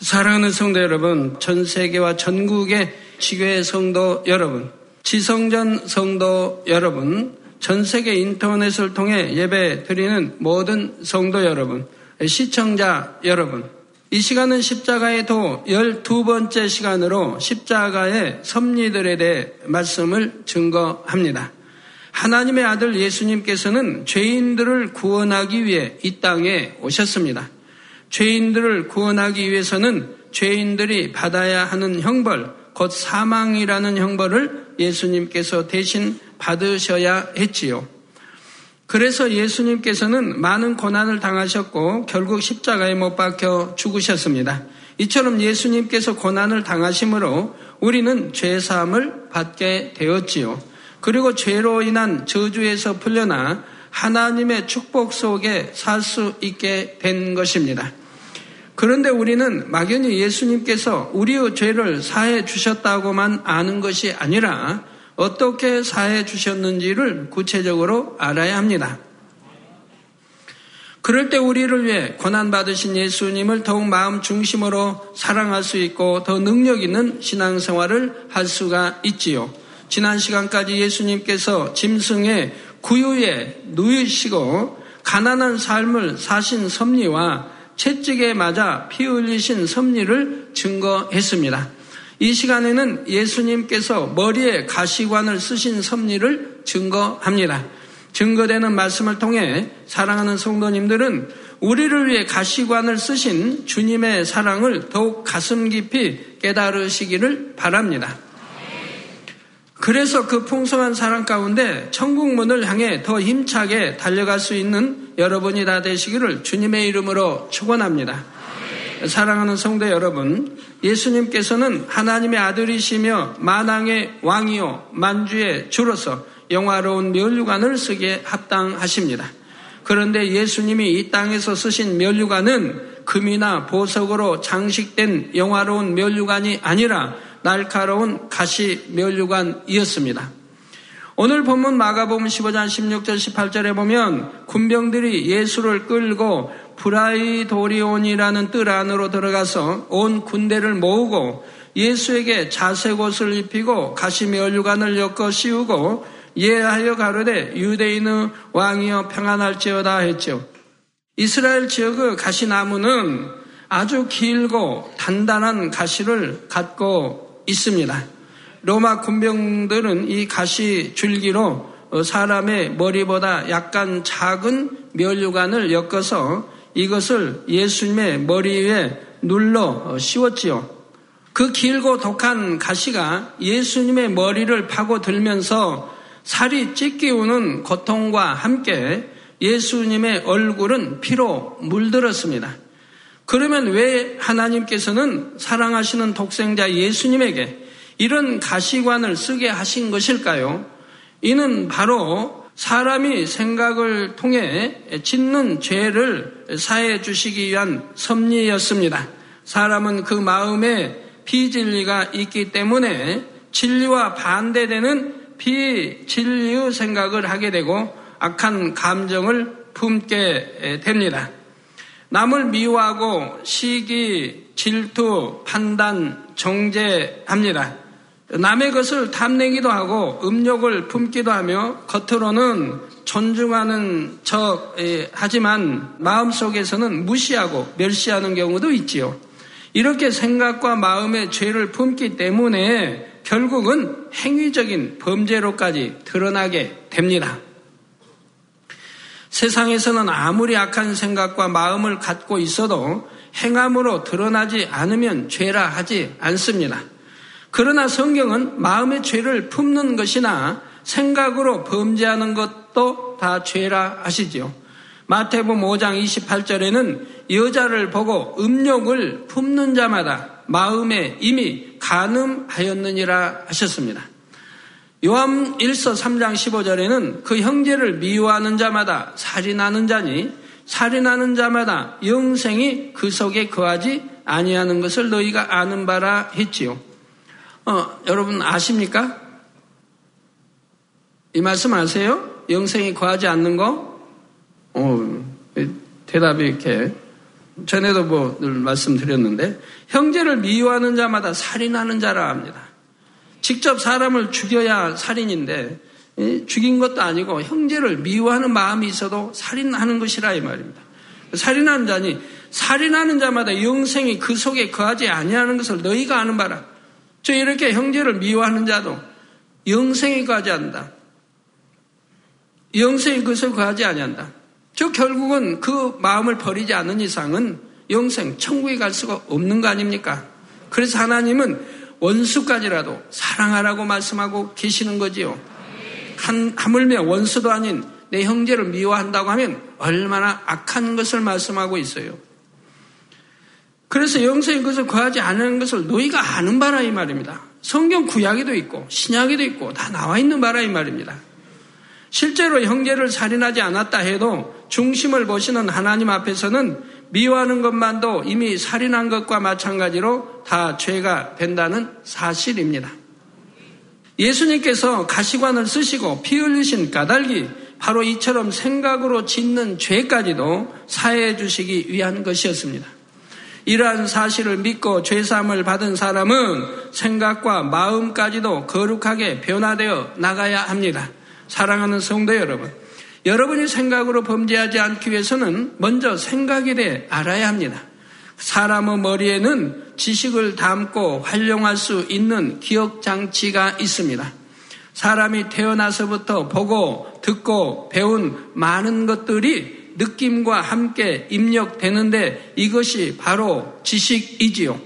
사랑하는 성도 여러분, 전 세계와 전국의 지교회 성도 여러분, 지성전 성도 여러분, 전 세계 인터넷을 통해 예배 드리는 모든 성도 여러분, 시청자 여러분, 이 시간은 십자가의 도 12번째 시간으로 십자가의 섭리들에 대해 말씀을 증거합니다. 하나님의 아들 예수님께서는 죄인들을 구원하기 위해 이 땅에 오셨습니다. 죄인들을 구원하기 위해서는 죄인들이 받아야 하는 형벌, 곧 사망이라는 형벌을 예수님께서 대신 받으셔야 했지요. 그래서 예수님께서는 많은 고난을 당하셨고 결국 십자가에 못 박혀 죽으셨습니다. 이처럼 예수님께서 고난을 당하심으로 우리는 죄 사함을 받게 되었지요. 그리고 죄로 인한 저주에서 풀려나 하나님의 축복 속에 살 수 있게 된 것입니다. 그런데 우리는 막연히 예수님께서 우리의 죄를 사해 주셨다고만 아는 것이 아니라 어떻게 사해 주셨는지를 구체적으로 알아야 합니다. 그럴 때 우리를 위해 고난받으신 예수님을 더욱 마음 중심으로 사랑할 수 있고 더 능력 있는 신앙생활을 할 수가 있지요. 지난 시간까지 예수님께서 짐승의 구유에 누이시고 가난한 삶을 사신 섭리와 채찍에 맞아 피 흘리신 섭리를 증거했습니다. 이 시간에는 예수님께서 머리에 가시관을 쓰신 섭리를 증거합니다. 증거되는 말씀을 통해 사랑하는 성도님들은 우리를 위해 가시관을 쓰신 주님의 사랑을 더욱 가슴 깊이 깨달으시기를 바랍니다. 그래서 그 풍성한 사랑 가운데 천국문을 향해 더 힘차게 달려갈 수 있는 여러분이 다 되시기를 주님의 이름으로 축원합니다. 사랑하는 성도 여러분, 예수님께서는 하나님의 아들이시며 만왕의 왕이요 만주의 주로서 영화로운 멸류관을 쓰기에 합당하십니다. 그런데 예수님이 이 땅에서 쓰신 멸류관은 금이나 보석으로 장식된 영화로운 멸류관이 아니라 날카로운 가시 멸류관이었습니다. 오늘 본문 마가복음 15장 16절 18절에 보면 군병들이 예수를 끌고 브라이도리온이라는 뜰 안으로 들어가서 온 군대를 모으고 예수에게 자색 옷을 입히고 가시 멸류관을 엮어 씌우고 예하여 가로되 유대인의 왕이여 평안할지어다 했죠. 이스라엘 지역의 가시나무는 아주 길고 단단한 가시를 갖고 있습니다. 로마 군병들은 이 가시 줄기로 어, 사람의 머리보다 약간 작은 멸류관을 엮어서 이것을 예수님의 머리 위에 눌러 어, 씌웠지요. 그 길고 독한 가시가 예수님의 머리를 파고 들면서 살이 찢기우는 고통과 함께 예수님의 얼굴은 피로 물들었습니다. 그러면 왜 하나님께서는 사랑하시는 독생자 예수님에게 이런 가시관을 쓰게 하신 것일까요? 이는 바로 사람이 생각을 통해 짓는 죄를 사해 주시기 위한 섭리였습니다. 사람은 그 마음에 비진리가 있기 때문에 진리와 반대되는 비진리의 생각을 하게 되고 악한 감정을 품게 됩니다. 남을 미워하고 시기, 질투, 판단, 정죄합니다. 남의 것을 탐내기도 하고 음욕을 품기도 하며 겉으로는 존중하는 척 하지만 마음속에서는 무시하고 멸시하는 경우도 있지요. 이렇게 생각과 마음의 죄를 품기 때문에 결국은 행위적인 범죄로까지 드러나게 됩니다. 세상에서는 아무리 악한 생각과 마음을 갖고 있어도 행함으로 드러나지 않으면 죄라 하지 않습니다. 그러나 성경은 마음의 죄를 품는 것이나 생각으로 범죄하는 것도 다 죄라 하시지요. 마태복음 5장 28절에는 여자를 보고 음욕을 품는 자마다 마음에 이미 가늠하였느니라 하셨습니다. 요한 1서 3장 15절에는 그 형제를 미워하는 자마다 살인하는 자니 살인하는 자마다 영생이 그 속에 거하지 아니하는 것을 너희가 아는 바라 했지요. 어, 여러분 아십니까? 이 말씀 아세요? 영생이 거하지 않는 거? 어, 대답이 이렇게 전에도 뭐 늘 말씀드렸는데 형제를 미워하는 자마다 살인하는 자라 합니다. 직접 사람을 죽여야 살인인데 죽인 것도 아니고 형제를 미워하는 마음이 있어도 살인하는 것이라 이 말입니다. 살인하는 자니 살인하는 자마다 영생이 그 속에 거하지 아니하는 것을 너희가 아는 바라. 저 이렇게 형제를 미워하는 자도 영생이 거하지 않는다. 영생이 그것을 거하지 아니한다. 저 결국은 그 마음을 버리지 않는 이상은 영생, 천국에 갈 수가 없는 거 아닙니까? 그래서 하나님은 원수까지라도 사랑하라고 말씀하고 계시는 거지요. 한, 하물며 원수도 아닌 내 형제를 미워한다고 하면 얼마나 악한 것을 말씀하고 있어요. 그래서 영생의 것을 구하지 않은 것을 너희가 아는 바라 이 말입니다. 성경 구약에도 있고 신약에도 있고 다 나와 있는 바라 이 말입니다. 실제로 형제를 살인하지 않았다 해도 중심을 보시는 하나님 앞에서는 미워하는 것만도 이미 살인한 것과 마찬가지로 다 죄가 된다는 사실입니다. 예수님께서 가시관을 쓰시고 피 흘리신 까닭이 바로 이처럼 생각으로 짓는 죄까지도 사해해 주시기 위한 것이었습니다. 이러한 사실을 믿고 죄삼을 받은 사람은 생각과 마음까지도 거룩하게 변화되어 나가야 합니다. 사랑하는 성도 여러분, 여러분이 생각으로 범죄하지 않기 위해서는 먼저 생각에 대해 알아야 합니다. 사람의 머리에는 지식을 담고 활용할 수 있는 기억 장치가 있습니다. 사람이 태어나서부터 보고 듣고 배운 많은 것들이 느낌과 함께 입력되는데 이것이 바로 지식이지요.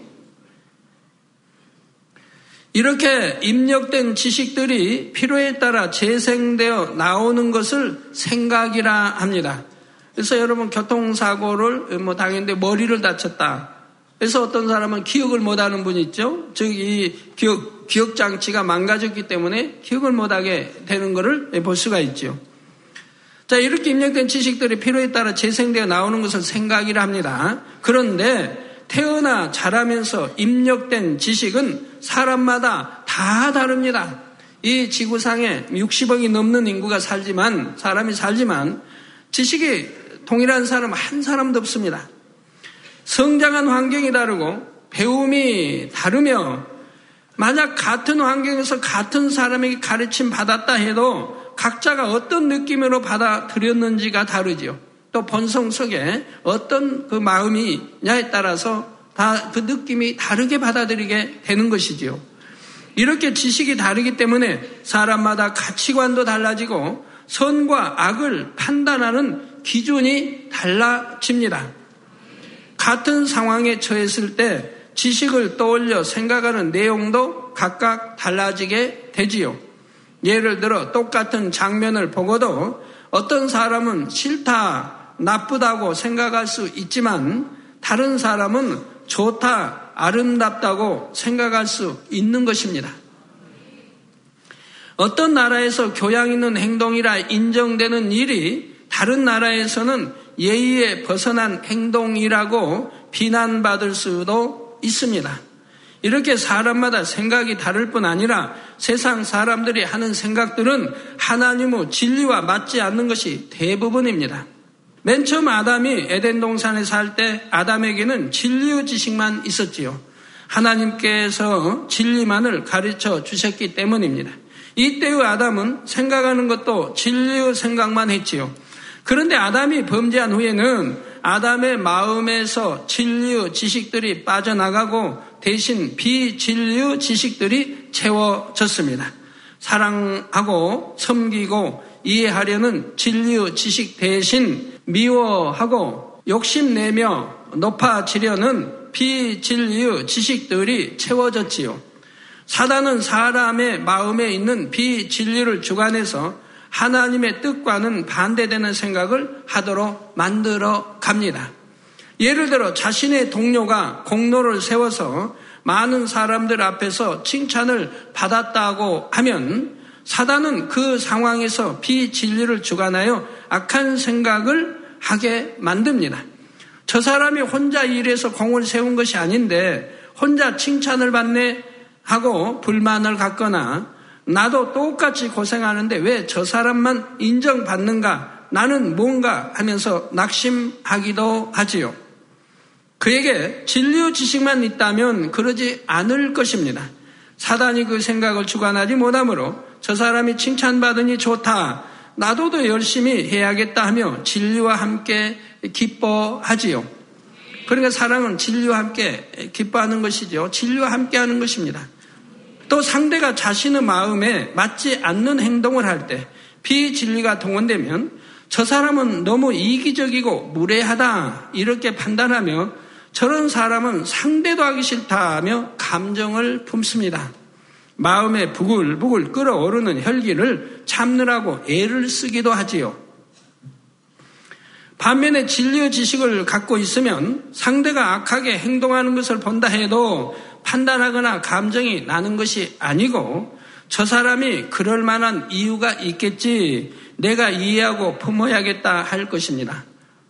이렇게 입력된 지식들이 필요에 따라 재생되어 나오는 것을 생각이라 합니다. 그래서 여러분 교통사고를 뭐 당했는데 머리를 다쳤다. 그래서 어떤 사람은 기억을 못하는 분이 있죠. 즉 이 기억 기억 장치가 망가졌기 때문에 기억을 못하게 되는 것을 볼 수가 있죠. 자, 이렇게 입력된 지식들이 필요에 따라 재생되어 나오는 것을 생각이라 합니다. 그런데 태어나 자라면서 입력된 지식은 사람마다 다 다릅니다. 이 지구상에 60억이 넘는 인구가 살지만, 사람이 살지만, 지식이 동일한 사람 한 사람도 없습니다. 성장한 환경이 다르고, 배움이 다르며, 만약 같은 환경에서 같은 사람에게 가르침 받았다 해도 각자가 어떤 느낌으로 받아들였는지가 다르지요. 또 본성 속에 어떤 그 마음이냐에 따라서 다 그 느낌이 다르게 받아들이게 되는 것이지요. 이렇게 지식이 다르기 때문에 사람마다 가치관도 달라지고 선과 악을 판단하는 기준이 달라집니다. 같은 상황에 처했을 때 지식을 떠올려 생각하는 내용도 각각 달라지게 되지요. 예를 들어 똑같은 장면을 보고도 어떤 사람은 싫다, 나쁘다고 생각할 수 있지만 다른 사람은 좋다, 아름답다고 생각할 수 있는 것입니다. 어떤 나라에서 교양 있는 행동이라 인정되는 일이 다른 나라에서는 예의에 벗어난 행동이라고 비난받을 수도 있습니다. 이렇게 사람마다 생각이 다를 뿐 아니라 세상 사람들이 하는 생각들은 하나님의 진리와 맞지 않는 것이 대부분입니다. 맨 처음 아담이 에덴 동산에 살 때 아담에게는 진리의 지식만 있었지요. 하나님께서 진리만을 가르쳐 주셨기 때문입니다. 이때의 아담은 생각하는 것도 진리의 생각만 했지요. 그런데 아담이 범죄한 후에는 아담의 마음에서 진리의 지식들이 빠져나가고 대신 비진리의 지식들이 채워졌습니다. 사랑하고 섬기고 이해하려는 진리의 지식 대신 미워하고 욕심내며 높아지려는 비진리의 지식들이 채워졌지요. 사단은 사람의 마음에 있는 비진리를 주관해서 하나님의 뜻과는 반대되는 생각을 하도록 만들어 갑니다. 예를 들어 자신의 동료가 공로를 세워서 많은 사람들 앞에서 칭찬을 받았다고 하면 사단은 그 상황에서 비진리를 주관하여 악한 생각을 하게 만듭니다. 저 사람이 혼자 일해서 공을 세운 것이 아닌데 혼자 칭찬을 받네 하고 불만을 갖거나 나도 똑같이 고생하는데 왜 저 사람만 인정받는가 나는 뭔가 하면서 낙심하기도 하지요. 그에게 진리의 지식만 있다면 그러지 않을 것입니다. 사단이 그 생각을 주관하지 못하므로 저 사람이 칭찬받으니 좋다. 나도 더 열심히 해야겠다 하며 진리와 함께 기뻐하지요. 그러니까 사랑은 진리와 함께 기뻐하는 것이죠. 진리와 함께 하는 것입니다. 또 상대가 자신의 마음에 맞지 않는 행동을 할 때 비진리가 동원되면 저 사람은 너무 이기적이고 무례하다 이렇게 판단하며 저런 사람은 상대도 하기 싫다 하며 감정을 품습니다. 마음에 부글부글 끓어오르는 혈기를 참느라고 애를 쓰기도 하지요. 반면에 진리의 지식을 갖고 있으면 상대가 악하게 행동하는 것을 본다 해도 판단하거나 감정이 나는 것이 아니고 저 사람이 그럴 만한 이유가 있겠지 내가 이해하고 품어야겠다 할 것입니다.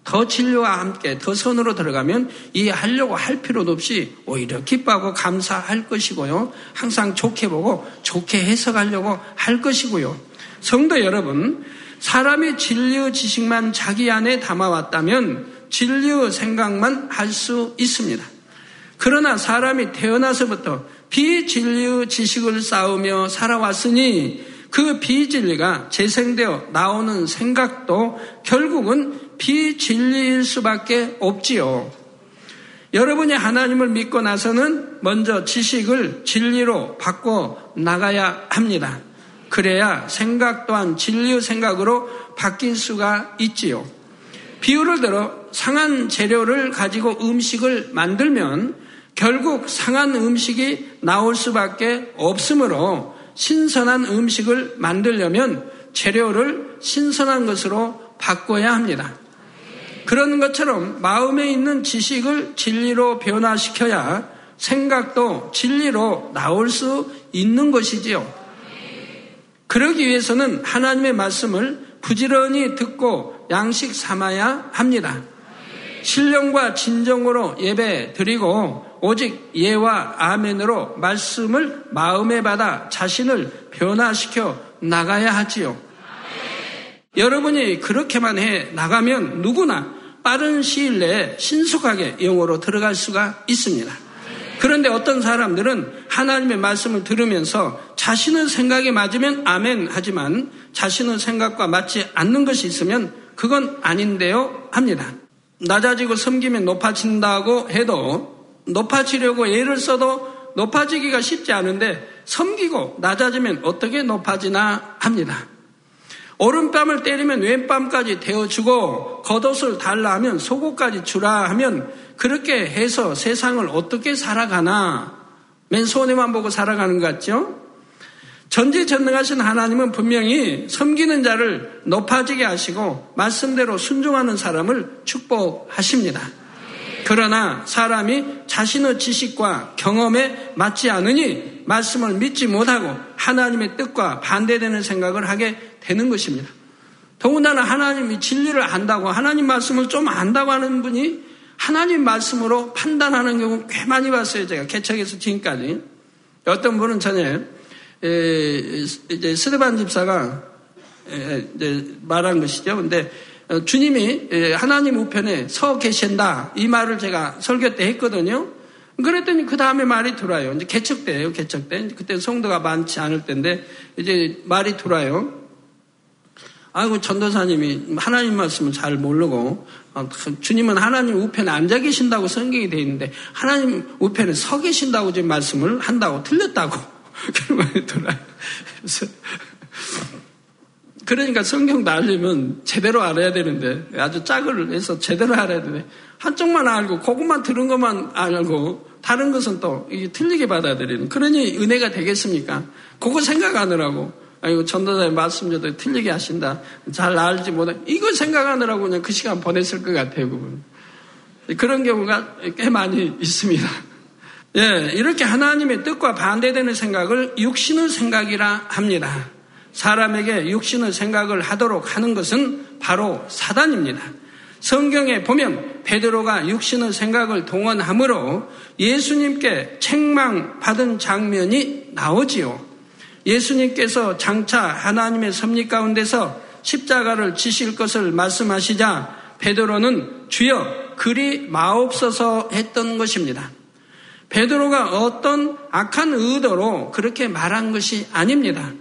더 진료와 함께 더 선으로 들어가면 이해하려고 할 필요도 없이 오히려 기뻐하고 감사할 것이고요. 항상 좋게 보고 좋게 해석하려고 할 것이고요. 성도 여러분, 사람이 진리의 지식만 자기 안에 담아왔다면 진리의 생각만 할 수 있습니다. 그러나 사람이 태어나서부터 비진리의 지식을 쌓으며 살아왔으니 그 비진리가 재생되어 나오는 생각도 결국은 비진리일 수밖에 없지요. 여러분이 하나님을 믿고 나서는 먼저 지식을 진리로 바꿔 나가야 합니다. 그래야 생각 또한 진리의 생각으로 바뀔 수가 있지요. 비유를 들어 상한 재료를 가지고 음식을 만들면 결국 상한 음식이 나올 수밖에 없으므로 신선한 음식을 만들려면 재료를 신선한 것으로 바꿔야 합니다. 그런 것처럼 마음에 있는 지식을 진리로 변화시켜야 생각도 진리로 나올 수 있는 것이지요. 그러기 위해서는 하나님의 말씀을 부지런히 듣고 양식 삼아야 합니다. 신령과 진정으로 예배 드리고 오직 예와 아멘으로 말씀을 마음에 받아 자신을 변화시켜 나가야 하지요. 여러분이 그렇게만 해 나가면 누구나 빠른 시일 내에 신속하게 영어로 들어갈 수가 있습니다. 그런데 어떤 사람들은 하나님의 말씀을 들으면서 자신의 생각에 맞으면 아멘 하지만 자신의 생각과 맞지 않는 것이 있으면 그건 아닌데요 합니다. 낮아지고 섬기면 높아진다고 해도 높아지려고 애를 써도 높아지기가 쉽지 않은데 섬기고 낮아지면 어떻게 높아지나 합니다. 오른뺨을 때리면 왼뺨까지 대어주고 겉옷을 달라 하면 속옷까지 주라 하면 그렇게 해서 세상을 어떻게 살아가나 맨손에만 보고 살아가는 것 같죠? 전지전능하신 하나님은 분명히 섬기는 자를 높아지게 하시고 말씀대로 순종하는 사람을 축복하십니다. 그러나 사람이 자신의 지식과 경험에 맞지 않으니 말씀을 믿지 못하고 하나님의 뜻과 반대되는 생각을 하게 되는 것입니다. 더군다나 하나님이 진리를 안다고 하나님 말씀을 좀 안다고 하는 분이 하나님 말씀으로 판단하는 경우 꽤 많이 봤어요. 제가 개척에서 지금까지. 어떤 분은 전에 이제 스데반 집사가 이제 말한 것이죠. 근데 어, 주님이 하나님 우편에 서 계신다 이 말을 제가 설교 때 했거든요. 그랬더니 그 다음에 말이 들어와요. 이제 개척 때예요. 개척 때. 그때 성도가 많지 않을 때인데 이제 말이 들어와요. 아이고 전도사님이 하나님 말씀을 잘 모르고 어, 그 주님은 하나님 우편에 앉아 계신다고 성경이 되어 있는데 하나님 우편에 서 계신다고 지금 말씀을 한다고 틀렸다고 그런 말이. 그래서 그러니까 성경도 알려면 제대로 알아야 되는데 아주 짝을 해서 제대로 알아야 되는데 한쪽만 알고 그것만 들은 것만 알고 다른 것은 또 틀리게 받아들이는 그러니 은혜가 되겠습니까? 그거 생각하느라고 아이고 전도사의 말씀 저도 틀리게 하신다. 잘 알지 못해. 이거 생각하느라고 그냥 그 시간 보냈을 것 같아요, 그분. 그런 경우가 꽤 많이 있습니다. 예, 이렇게 하나님의 뜻과 반대되는 생각을 육신의 생각이라 합니다. 사람에게 육신의 생각을 하도록 하는 것은 바로 사단입니다. 성경에 보면 베드로가 육신의 생각을 동원함으로 예수님께 책망받은 장면이 나오지요. 예수님께서 장차 하나님의 섭리 가운데서 십자가를 지실 것을 말씀하시자 베드로는 주여 그리 마옵소서 했던 것입니다. 베드로가 어떤 악한 의도로 그렇게 말한 것이 아닙니다.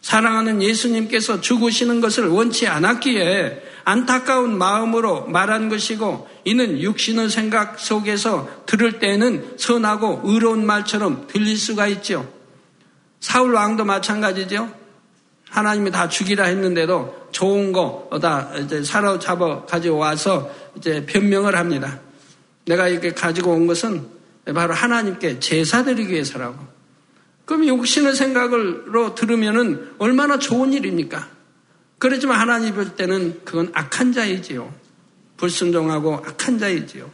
사랑하는 예수님께서 죽으시는 것을 원치 않았기에 안타까운 마음으로 말한 것이고 이는 육신의 생각 속에서 들을 때는 선하고 의로운 말처럼 들릴 수가 있죠. 사울 왕도 마찬가지죠. 하나님이 다 죽이라 했는데도 좋은 거 다 이제 사로잡아 가지고 와서 이제 변명을 합니다. 내가 이렇게 가지고 온 것은 바로 하나님께 제사 드리기 위해서라고. 그럼 욕심의 생각으로 들으면은 얼마나 좋은 일입니까? 그렇지만 하나님 볼 때는 그건 악한 자이지요. 불순종하고 악한 자이지요.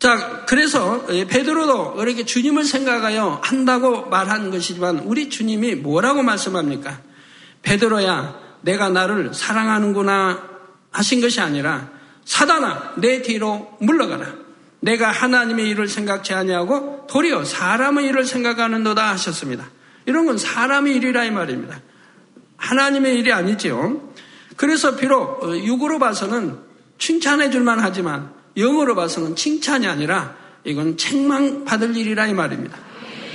자, 그래서 베드로도 이렇게 주님을 생각하여 한다고 말한 것이지만 우리 주님이 뭐라고 말씀합니까? 베드로야, 내가 나를 사랑하는구나 하신 것이 아니라 사단아, 내 뒤로 물러가라. 내가 하나님의 일을 생각지 아니하고 도리어 사람의 일을 생각하는도다 하셨습니다. 이런 건 사람의 일이라 이 말입니다. 하나님의 일이 아니지요. 그래서 비록 육으로 봐서는 칭찬해 줄만 하지만 영어로 봐서는 칭찬이 아니라 이건 책망받을 일이라 이 말입니다.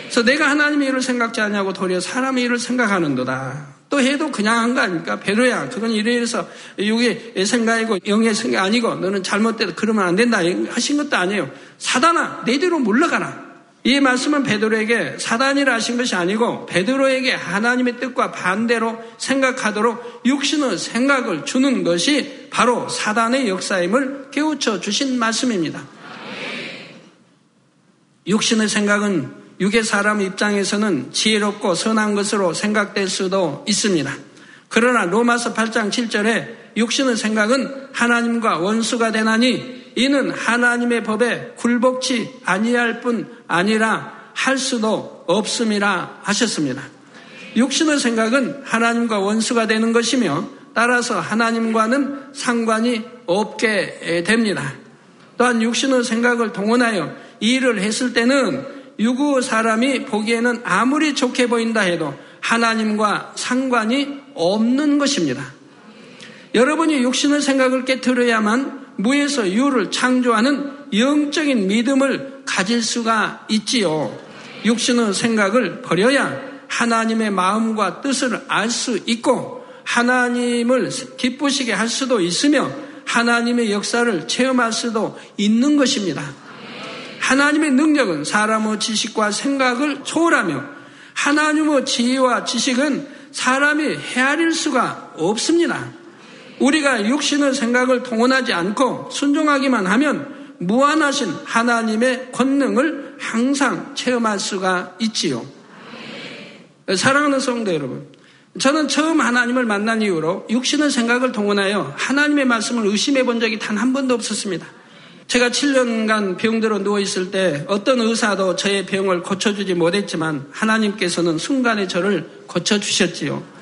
그래서 내가 하나님의 일을 생각지 않냐고 도리어 사람의 일을 생각하는도다. 또 해도 그냥 한 거 아닙니까? 베로야, 그건 이래서 이게 생각이고 영의 생각 아니고 너는 잘못돼도 그러면 안 된다 하신 것도 아니에요. 사단아, 내 뒤로 물러가라. 이 말씀은 베드로에게 사단이라 하신 것이 아니고 베드로에게 하나님의 뜻과 반대로 생각하도록 육신의 생각을 주는 것이 바로 사단의 역사임을 깨우쳐 주신 말씀입니다. 육신의 생각은 육의 사람 입장에서는 지혜롭고 선한 것으로 생각될 수도 있습니다. 그러나 로마서 8장 7절에 육신의 생각은 하나님과 원수가 되나니 이는 하나님의 법에 굴복치 아니할 뿐 아니라 할 수도 없음이라 하셨습니다. 육신의 생각은 하나님과 원수가 되는 것이며 따라서 하나님과는 상관이 없게 됩니다. 또한 육신의 생각을 동원하여 일을 했을 때는 유구 사람이 보기에는 아무리 좋게 보인다 해도 하나님과 상관이 없는 것입니다. 여러분이 육신의 생각을 깨뜨려야만 무에서 유를 창조하는 영적인 믿음을 가질 수가 있지요. 육신의 생각을 버려야 하나님의 마음과 뜻을 알 수 있고 하나님을 기쁘시게 할 수도 있으며 하나님의 역사를 체험할 수도 있는 것입니다. 하나님의 능력은 사람의 지식과 생각을 초월하며 하나님의 지혜와 지식은 사람이 헤아릴 수가 없습니다. 우리가 육신의 생각을 동원하지 않고 순종하기만 하면 무한하신 하나님의 권능을 항상 체험할 수가 있지요. 사랑하는 성도 여러분, 저는 처음 하나님을 만난 이후로 육신의 생각을 동원하여 하나님의 말씀을 의심해 본 적이 단 한 번도 없었습니다. 제가 7년간 병들어 누워있을 때 어떤 의사도 저의 병을 고쳐주지 못했지만 하나님께서는 순간에 저를 고쳐주셨지요.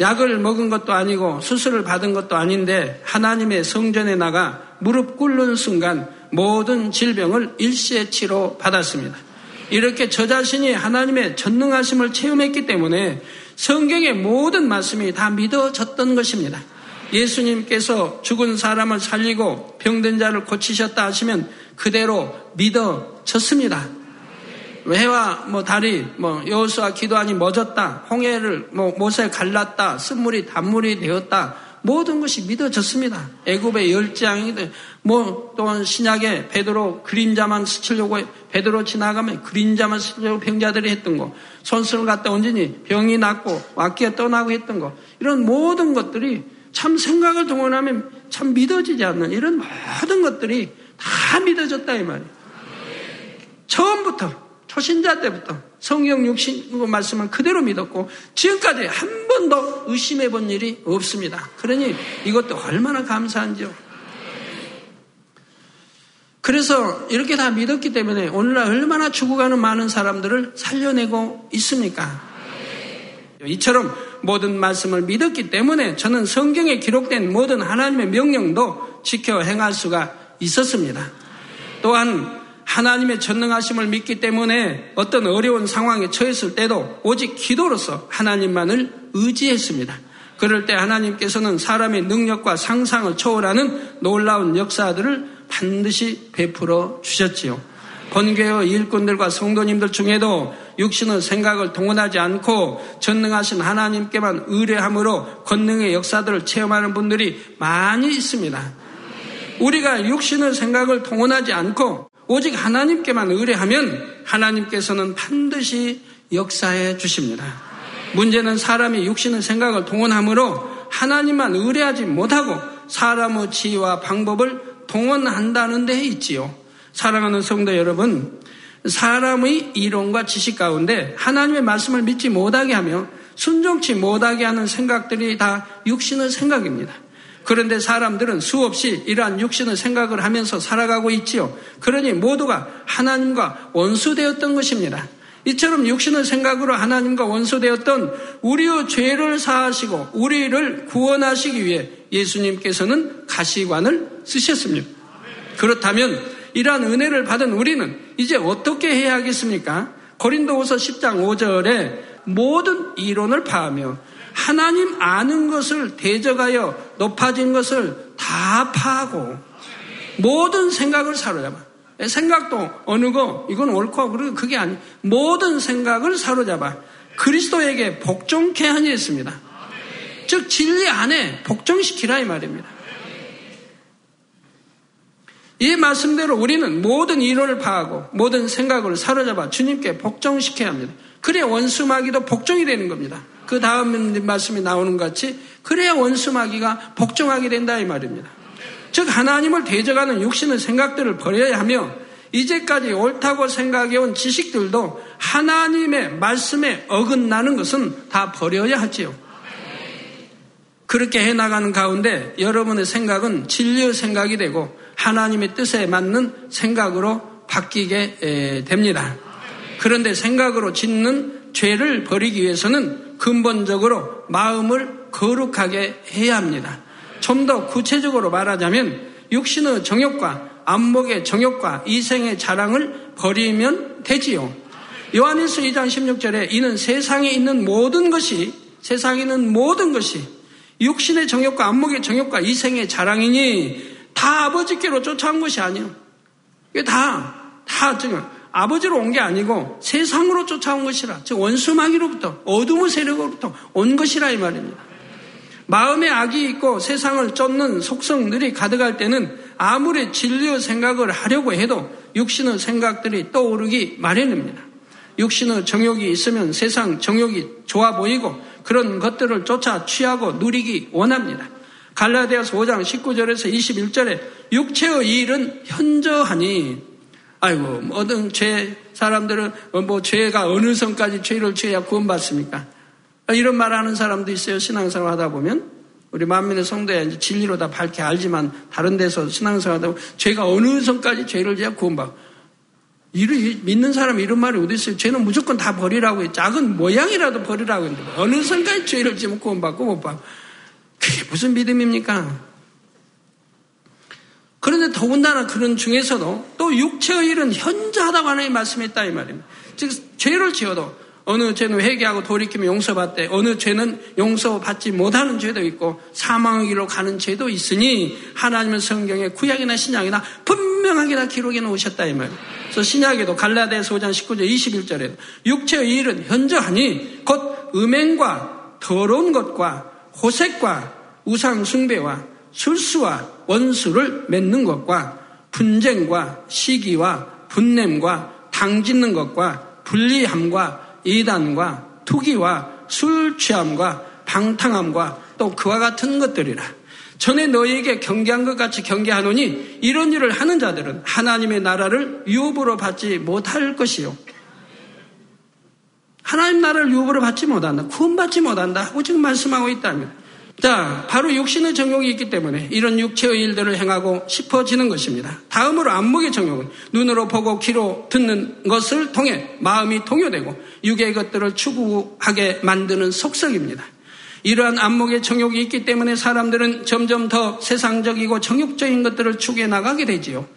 약을 먹은 것도 아니고 수술을 받은 것도 아닌데 하나님의 성전에 나가 무릎 꿇는 순간 모든 질병을 일시에 치료 받았습니다. 이렇게 저 자신이 하나님의 전능하심을 체험했기 때문에 성경의 모든 말씀이 다 믿어졌던 것입니다. 예수님께서 죽은 사람을 살리고 병든 자를 고치셨다 하시면 그대로 믿어졌습니다. 해와 뭐 달이 뭐 여호수아 기도하니 멎었다. 홍해를 뭐 못에 갈랐다. 쓴물이 단물이 되었다. 모든 것이 믿어졌습니다. 애굽의 열장이 뭐 또한 신약에 베드로 그림자만 스치려고 베드로 지나가면 그림자만 스치려고 병자들이 했던 거. 손수를 갖다 얹으니 병이 낫고 와기가 떠나고 했던 거. 이런 모든 것들이 참 생각을 동원하면 참 믿어지지 않는 이런 모든 것들이 다 믿어졌다 이 말이에요. 처음부터 초신자 때부터 성경 육신 말씀을 그대로 믿었고 지금까지 한 번도 의심해 본 일이 없습니다. 그러니 이것도 얼마나 감사한지요. 그래서 이렇게 다 믿었기 때문에 오늘날 얼마나 죽어가는 많은 사람들을 살려내고 있습니까? 이처럼 모든 말씀을 믿었기 때문에 저는 성경에 기록된 모든 하나님의 명령도 지켜 행할 수가 있었습니다. 또한 하나님의 전능하심을 믿기 때문에 어떤 어려운 상황에 처했을 때도 오직 기도로서 하나님만을 의지했습니다. 그럴 때 하나님께서는 사람의 능력과 상상을 초월하는 놀라운 역사들을 반드시 베풀어 주셨지요. 본교의 일꾼들과 성도님들 중에도 육신의 생각을 동원하지 않고 전능하신 하나님께만 의뢰함으로 권능의 역사들을 체험하는 분들이 많이 있습니다. 우리가 육신의 생각을 동원하지 않고 오직 하나님께만 의뢰하면 하나님께서는 반드시 역사해 주십니다. 문제는 사람이 육신의 생각을 동원함으로 하나님만 의뢰하지 못하고 사람의 지혜와 방법을 동원한다는 데 있지요. 사랑하는 성도 여러분, 사람의 이론과 지식 가운데 하나님의 말씀을 믿지 못하게 하며 순종치 못하게 하는 생각들이 다 육신의 생각입니다. 그런데 사람들은 수없이 이러한 육신의 생각을 하면서 살아가고 있지요. 그러니 모두가 하나님과 원수되었던 것입니다. 이처럼 육신의 생각으로 하나님과 원수되었던 우리의 죄를 사하시고 우리를 구원하시기 위해 예수님께서는 가시관을 쓰셨습니다. 그렇다면 이러한 은혜를 받은 우리는 이제 어떻게 해야 하겠습니까? 고린도후서 10장 5절에 모든 이론을 파하며 하나님 아는 것을 대적하여 높아진 것을 다 파하고 모든 생각을 사로잡아. 생각도 어느 거 이건 옳고 그리고 그게 아니 모든 생각을 사로잡아 그리스도에게 복종케 하니 했습니다. 즉 진리 안에 복종시키라 이 말입니다. 이 말씀대로 우리는 모든 이론을 파하고 모든 생각을 사로잡아 주님께 복종시켜야 합니다. 그래야 원수마귀도 복종이 되는 겁니다. 그 다음 말씀이 나오는 것 같이 그래야 원수마귀가 복종하게 된다 이 말입니다. 즉 하나님을 대적하는 육신의 생각들을 버려야 하며 이제까지 옳다고 생각해온 지식들도 하나님의 말씀에 어긋나는 것은 다 버려야 하지요. 그렇게 해나가는 가운데 여러분의 생각은 진리의 생각이 되고 하나님의 뜻에 맞는 생각으로 바뀌게 됩니다. 그런데 생각으로 짓는 죄를 버리기 위해서는 근본적으로 마음을 거룩하게 해야 합니다. 좀 더 구체적으로 말하자면 육신의 정욕과 안목의 정욕과 이생의 자랑을 버리면 되지요. 요한일서 2장 16절에 이는 세상에 있는 모든 것이 세상에 있는 모든 것이 육신의 정욕과 안목의 정욕과 이생의 자랑이니 다 아버지께로 쫓아온 것이 아니에요. 이게 다, 다 지금 아버지로 온 게 아니고 세상으로 쫓아온 것이라. 즉 원수마귀로부터 어둠의 세력으로부터 온 것이라 이 말입니다. 마음에 악이 있고 세상을 쫓는 속성들이 가득할 때는 아무리 진리의 생각을 하려고 해도 육신의 생각들이 떠오르기 마련입니다. 육신의 정욕이 있으면 세상 정욕이 좋아 보이고 그런 것들을 쫓아 취하고 누리기 원합니다. 갈라디아서 5장 19절에서 21절에 육체의 일은 현저하니 아이고, 어떤 죄, 사람들은 뭐 죄가 어느 선까지 죄를 죄야 구원받습니까? 이런 말 하는 사람도 있어요. 신앙생활 하다 보면. 우리 만민의 성도야 이제 진리로 다 밝게 알지만 다른 데서 신앙생활 하다 보면 죄가 어느 선까지 죄를 지야 구원받고. 이를, 믿는 사람 이런 말이 어디 있어요? 죄는 무조건 다 버리라고 해. 작은 모양이라도 버리라고 했는데 어느 선까지 죄를 지면 구원받고 못 받고. 그게 무슨 믿음입니까? 그런데 더군다나 그런 중에서도 또 육체의 일은 현저하다고 하나님 말씀했다 이 말입니다. 즉 죄를 지어도 어느 죄는 회개하고 돌이키면 용서받되 어느 죄는 용서받지 못하는 죄도 있고 사망의 길로 가는 죄도 있으니 하나님은 성경에 구약이나 신약이나 분명하게 다 기록해 놓으셨다 이 말이에요. 그래서 신약에도 갈라디아서 5장 19절 21절에 육체의 일은 현저하니 곧 음행과 더러운 것과 호색과 우상 숭배와 술수와 원수를 맺는 것과 분쟁과 시기와 분냄과 당짓는 것과 불리함과 이단과 투기와 술 취함과 방탕함과 또 그와 같은 것들이라. 전에 너희에게 경계한 것 같이 경계하노니 이런 일을 하는 자들은 하나님의 나라를 유업으로 받지 못할 것이요. 하나님 나라를 유업으로 받지 못한다. 구원받지 못한다. 하고 지금 말씀하고 있다면. 자, 바로 육신의 정욕이 있기 때문에 이런 육체의 일들을 행하고 싶어지는 것입니다. 다음으로 안목의 정욕은 눈으로 보고 귀로 듣는 것을 통해 마음이 동요되고 육의 것들을 추구하게 만드는 속성입니다. 이러한 안목의 정욕이 있기 때문에 사람들은 점점 더 세상적이고 정욕적인 것들을 추구해 나가게 되지요.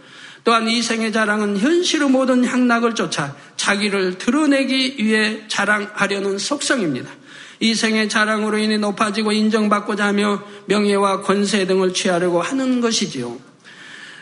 또한 이생의 자랑은 현실의 모든 향락을 쫓아 자기를 드러내기 위해 자랑하려는 속성입니다. 이 생의 자랑으로 인해 높아지고 인정받고자 하며 명예와 권세 등을 취하려고 하는 것이지요.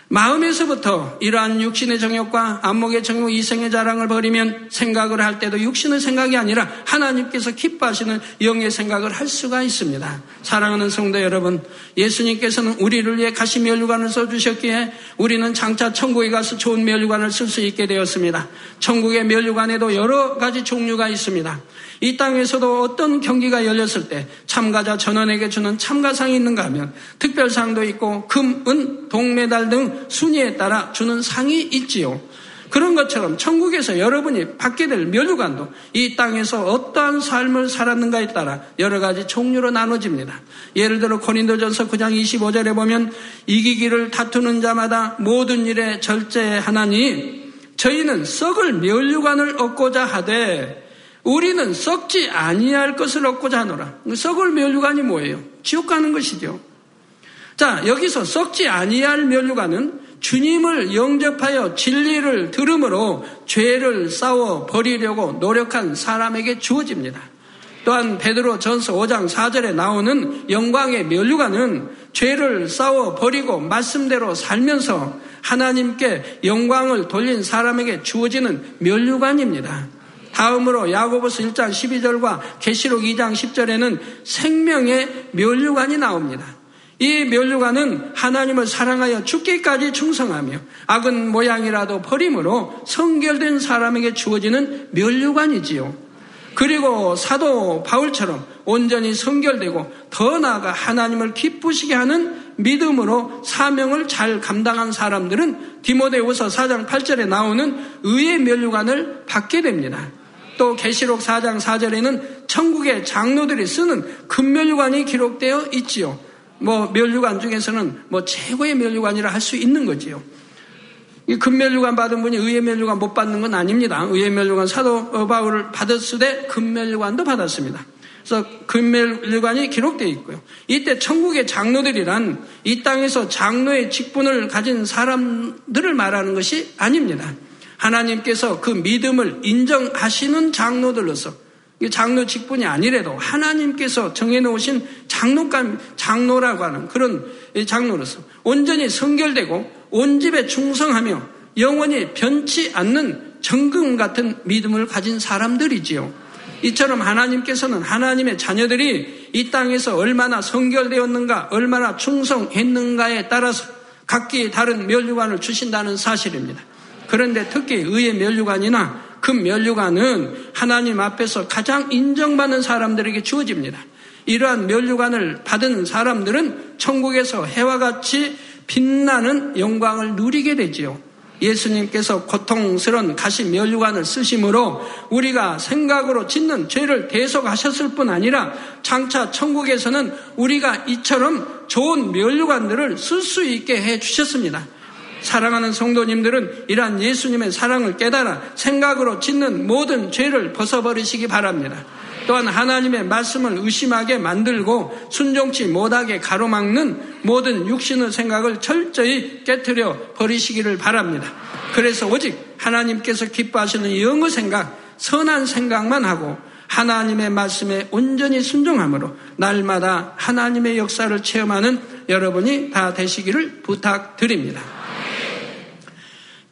마음에서부터 이러한 육신의 정욕과 안목의 정욕, 이생의 자랑을 버리면 생각을 할 때도 육신의 생각이 아니라 하나님께서 기뻐하시는 영의 생각을 할 수가 있습니다. 사랑하는 성도 여러분, 예수님께서는 우리를 위해 가시 멸류관을 써주셨기에 우리는 장차 천국에 가서 좋은 멸류관을 쓸 수 있게 되었습니다. 천국의 멸류관에도 여러 가지 종류가 있습니다. 이 땅에서도 어떤 경기가 열렸을 때 참가자 전원에게 주는 참가상이 있는가 하면 특별상도 있고 금, 은, 동메달 등 순위에 따라 주는 상이 있지요. 그런 것처럼 천국에서 여러분이 받게 될 멸류관도 이 땅에서 어떠한 삶을 살았는가에 따라 여러 가지 종류로 나눠집니다. 예를 들어 고린도전서 9장 25절에 보면 이기기를 다투는 자마다 모든 일에 절제하나니 저희는 썩을 멸류관을 얻고자 하되 우리는 썩지 아니할 것을 얻고자 하노라. 썩을 멸류관이 뭐예요? 지옥 가는 것이죠. 자, 여기서 썩지 아니할 멸류관은 주님을 영접하여 진리를 들음으로 죄를 싸워 버리려고 노력한 사람에게 주어집니다. 또한 베드로 전서 5장 4절에 나오는 영광의 멸류관은 죄를 싸워 버리고 말씀대로 살면서 하나님께 영광을 돌린 사람에게 주어지는 멸류관입니다. 다음으로 야고보서 1장 12절과 계시록 2장 10절에는 생명의 멸류관이 나옵니다. 이 멸류관은 하나님을 사랑하여 죽기까지 충성하며 악은 모양이라도 버림으로 성결된 사람에게 주어지는 멸류관이지요. 그리고 사도 바울처럼 온전히 성결되고 더 나아가 하나님을 기쁘시게 하는 믿음으로 사명을 잘 감당한 사람들은 디모데후서 4장 8절에 나오는 의의 멸류관을 받게 됩니다. 또 계시록 4장 4절에는 천국의 장로들이 쓰는 금멸류관이 기록되어 있지요. 뭐 멸류관 중에서는 뭐 최고의 멸류관이라 할 수 있는 거지요. 이 금멸류관 받은 분이 의의 멸류관 못 받는 건 아닙니다. 의의 멸류관 사도 바울을 받았을 때 금멸류관도 받았습니다. 그래서 금멸류관이 기록되어 있고요. 이때 천국의 장로들이란 이 땅에서 장로의 직분을 가진 사람들을 말하는 것이 아닙니다. 하나님께서 그 믿음을 인정하시는 장로들로서 장로 직분이 아니래도 하나님께서 정해놓으신 장로감, 장로라고 하는 그런 장로로서 온전히 성결되고 온 집에 충성하며 영원히 변치 않는 정금 같은 믿음을 가진 사람들이지요. 이처럼 하나님께서는 하나님의 자녀들이 이 땅에서 얼마나 성결되었는가, 얼마나 충성했는가에 따라서 각기 다른 멸류관을 주신다는 사실입니다. 그런데 특히 의의 멸류관이나 그 멸류관은 하나님 앞에서 가장 인정받는 사람들에게 주어집니다. 이러한 멸류관을 받은 사람들은 천국에서 해와 같이 빛나는 영광을 누리게 되지요. 예수님께서 고통스러운 가시 멸류관을 쓰심으로 우리가 생각으로 짓는 죄를 대속하셨을 뿐 아니라 장차 천국에서는 우리가 이처럼 좋은 멸류관들을 쓸 수 있게 해 주셨습니다. 사랑하는 성도님들은 이러한 예수님의 사랑을 깨달아 생각으로 짓는 모든 죄를 벗어버리시기 바랍니다. 또한 하나님의 말씀을 의심하게 만들고 순종치 못하게 가로막는 모든 육신의 생각을 철저히 깨뜨려 버리시기를 바랍니다. 그래서 오직 하나님께서 기뻐하시는 영의 생각, 선한 생각만 하고 하나님의 말씀에 온전히 순종함으로 날마다 하나님의 역사를 체험하는 여러분이 다 되시기를 부탁드립니다.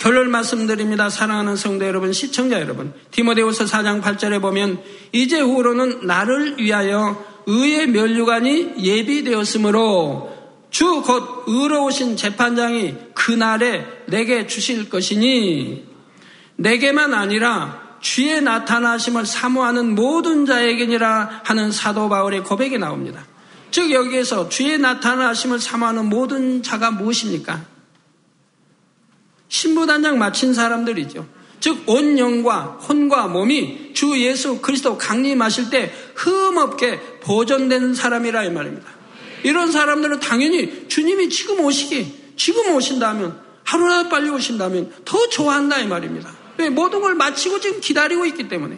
결론 말씀드립니다. 사랑하는 성도 여러분, 시청자 여러분. 디모데후서 4장 8절에 보면 이제 후로는 나를 위하여 의의 면류관이 예비되었으므로 주 곧 의로우신 재판장이 그날에 내게 주실 것이니 내게만 아니라 주의 나타나심을 사모하는 모든 자에게니라 하는 사도 바울의 고백이 나옵니다. 즉 여기에서 주의 나타나심을 사모하는 모든 자가 무엇입니까? 신부단장 마친 사람들이죠. 즉, 온 영과 혼과 몸이 주 예수 그리스도 강림하실 때 흠없게 보존된 사람이라 이 말입니다. 이런 사람들은 당연히 주님이 지금 오시기, 지금 오신다면, 하루라도 빨리 오신다면 더 좋아한다 이 말입니다. 왜? 모든 걸 마치고 지금 기다리고 있기 때문에.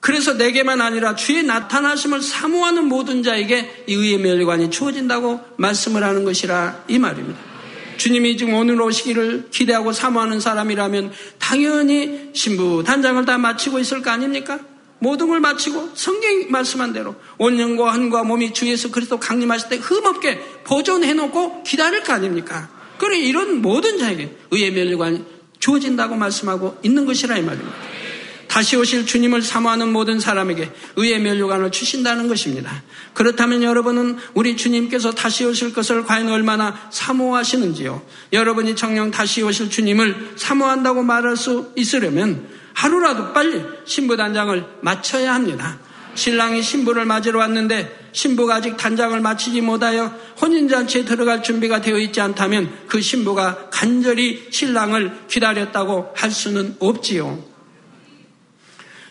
그래서 내게만 아니라 주의 나타나심을 사모하는 모든 자에게 이 의의 멸관이 주어진다고 말씀을 하는 것이라 이 말입니다. 주님이 지금 오늘 오시기를 기대하고 사모하는 사람이라면 당연히 신부 단장을 다 마치고 있을 거 아닙니까? 모든 걸 마치고 성경이 말씀한 대로 온 영과 한과 몸이 주 예수 그리스도 강림하실 때 흠없게 보존해 놓고 기다릴 거 아닙니까? 그래 이런 모든 자에게 의의 멸류관이 주어진다고 말씀하고 있는 것이라 이 말입니다. 다시 오실 주님을 사모하는 모든 사람에게 의의 멸류관을 주신다는 것입니다. 그렇다면 여러분은 우리 주님께서 다시 오실 것을 과연 얼마나 사모하시는지요? 여러분이 정령 다시 오실 주님을 사모한다고 말할 수 있으려면 하루라도 빨리 신부 단장을 마쳐야 합니다. 신랑이 신부를 맞으러 왔는데 신부가 아직 단장을 마치지 못하여 혼인잔치에 들어갈 준비가 되어 있지 않다면 그 신부가 간절히 신랑을 기다렸다고 할 수는 없지요.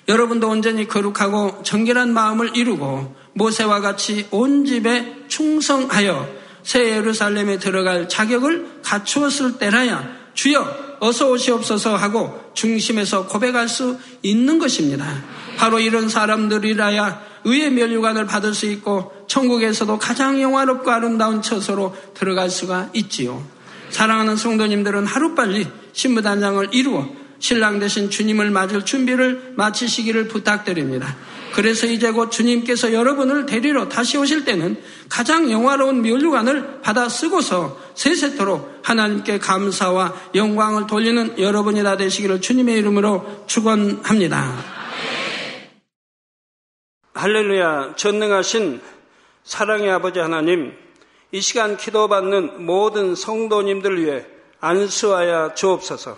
여러분도 온전히 거룩하고 정결한 마음을 이루고 모세와 같이 온 집에 충성하여 새 예루살렘에 들어갈 자격을 갖추었을 때라야 주여 어서 오시옵소서 하고 중심에서 고백할 수 있는 것입니다. 바로 이런 사람들이라야 의의 멸류관을 받을 수 있고 천국에서도 가장 영화롭고 아름다운 처소로 들어갈 수가 있지요. 사랑하는 성도님들은 하루빨리 신부단장을 이루어 신랑 대신 주님을 맞을 준비를 마치시기를 부탁드립니다. 그래서 이제 곧 주님께서 여러분을 데리러 다시 오실 때는 가장 영화로운 멸류관을 받아 쓰고서 세세토록 하나님께 감사와 영광을 돌리는 여러분이 다 되시기를 주님의 이름으로 축원합니다. 할렐루야 전능하신 사랑의 아버지 하나님 이 시간 기도받는 모든 성도님들 위해 안수하여 주옵소서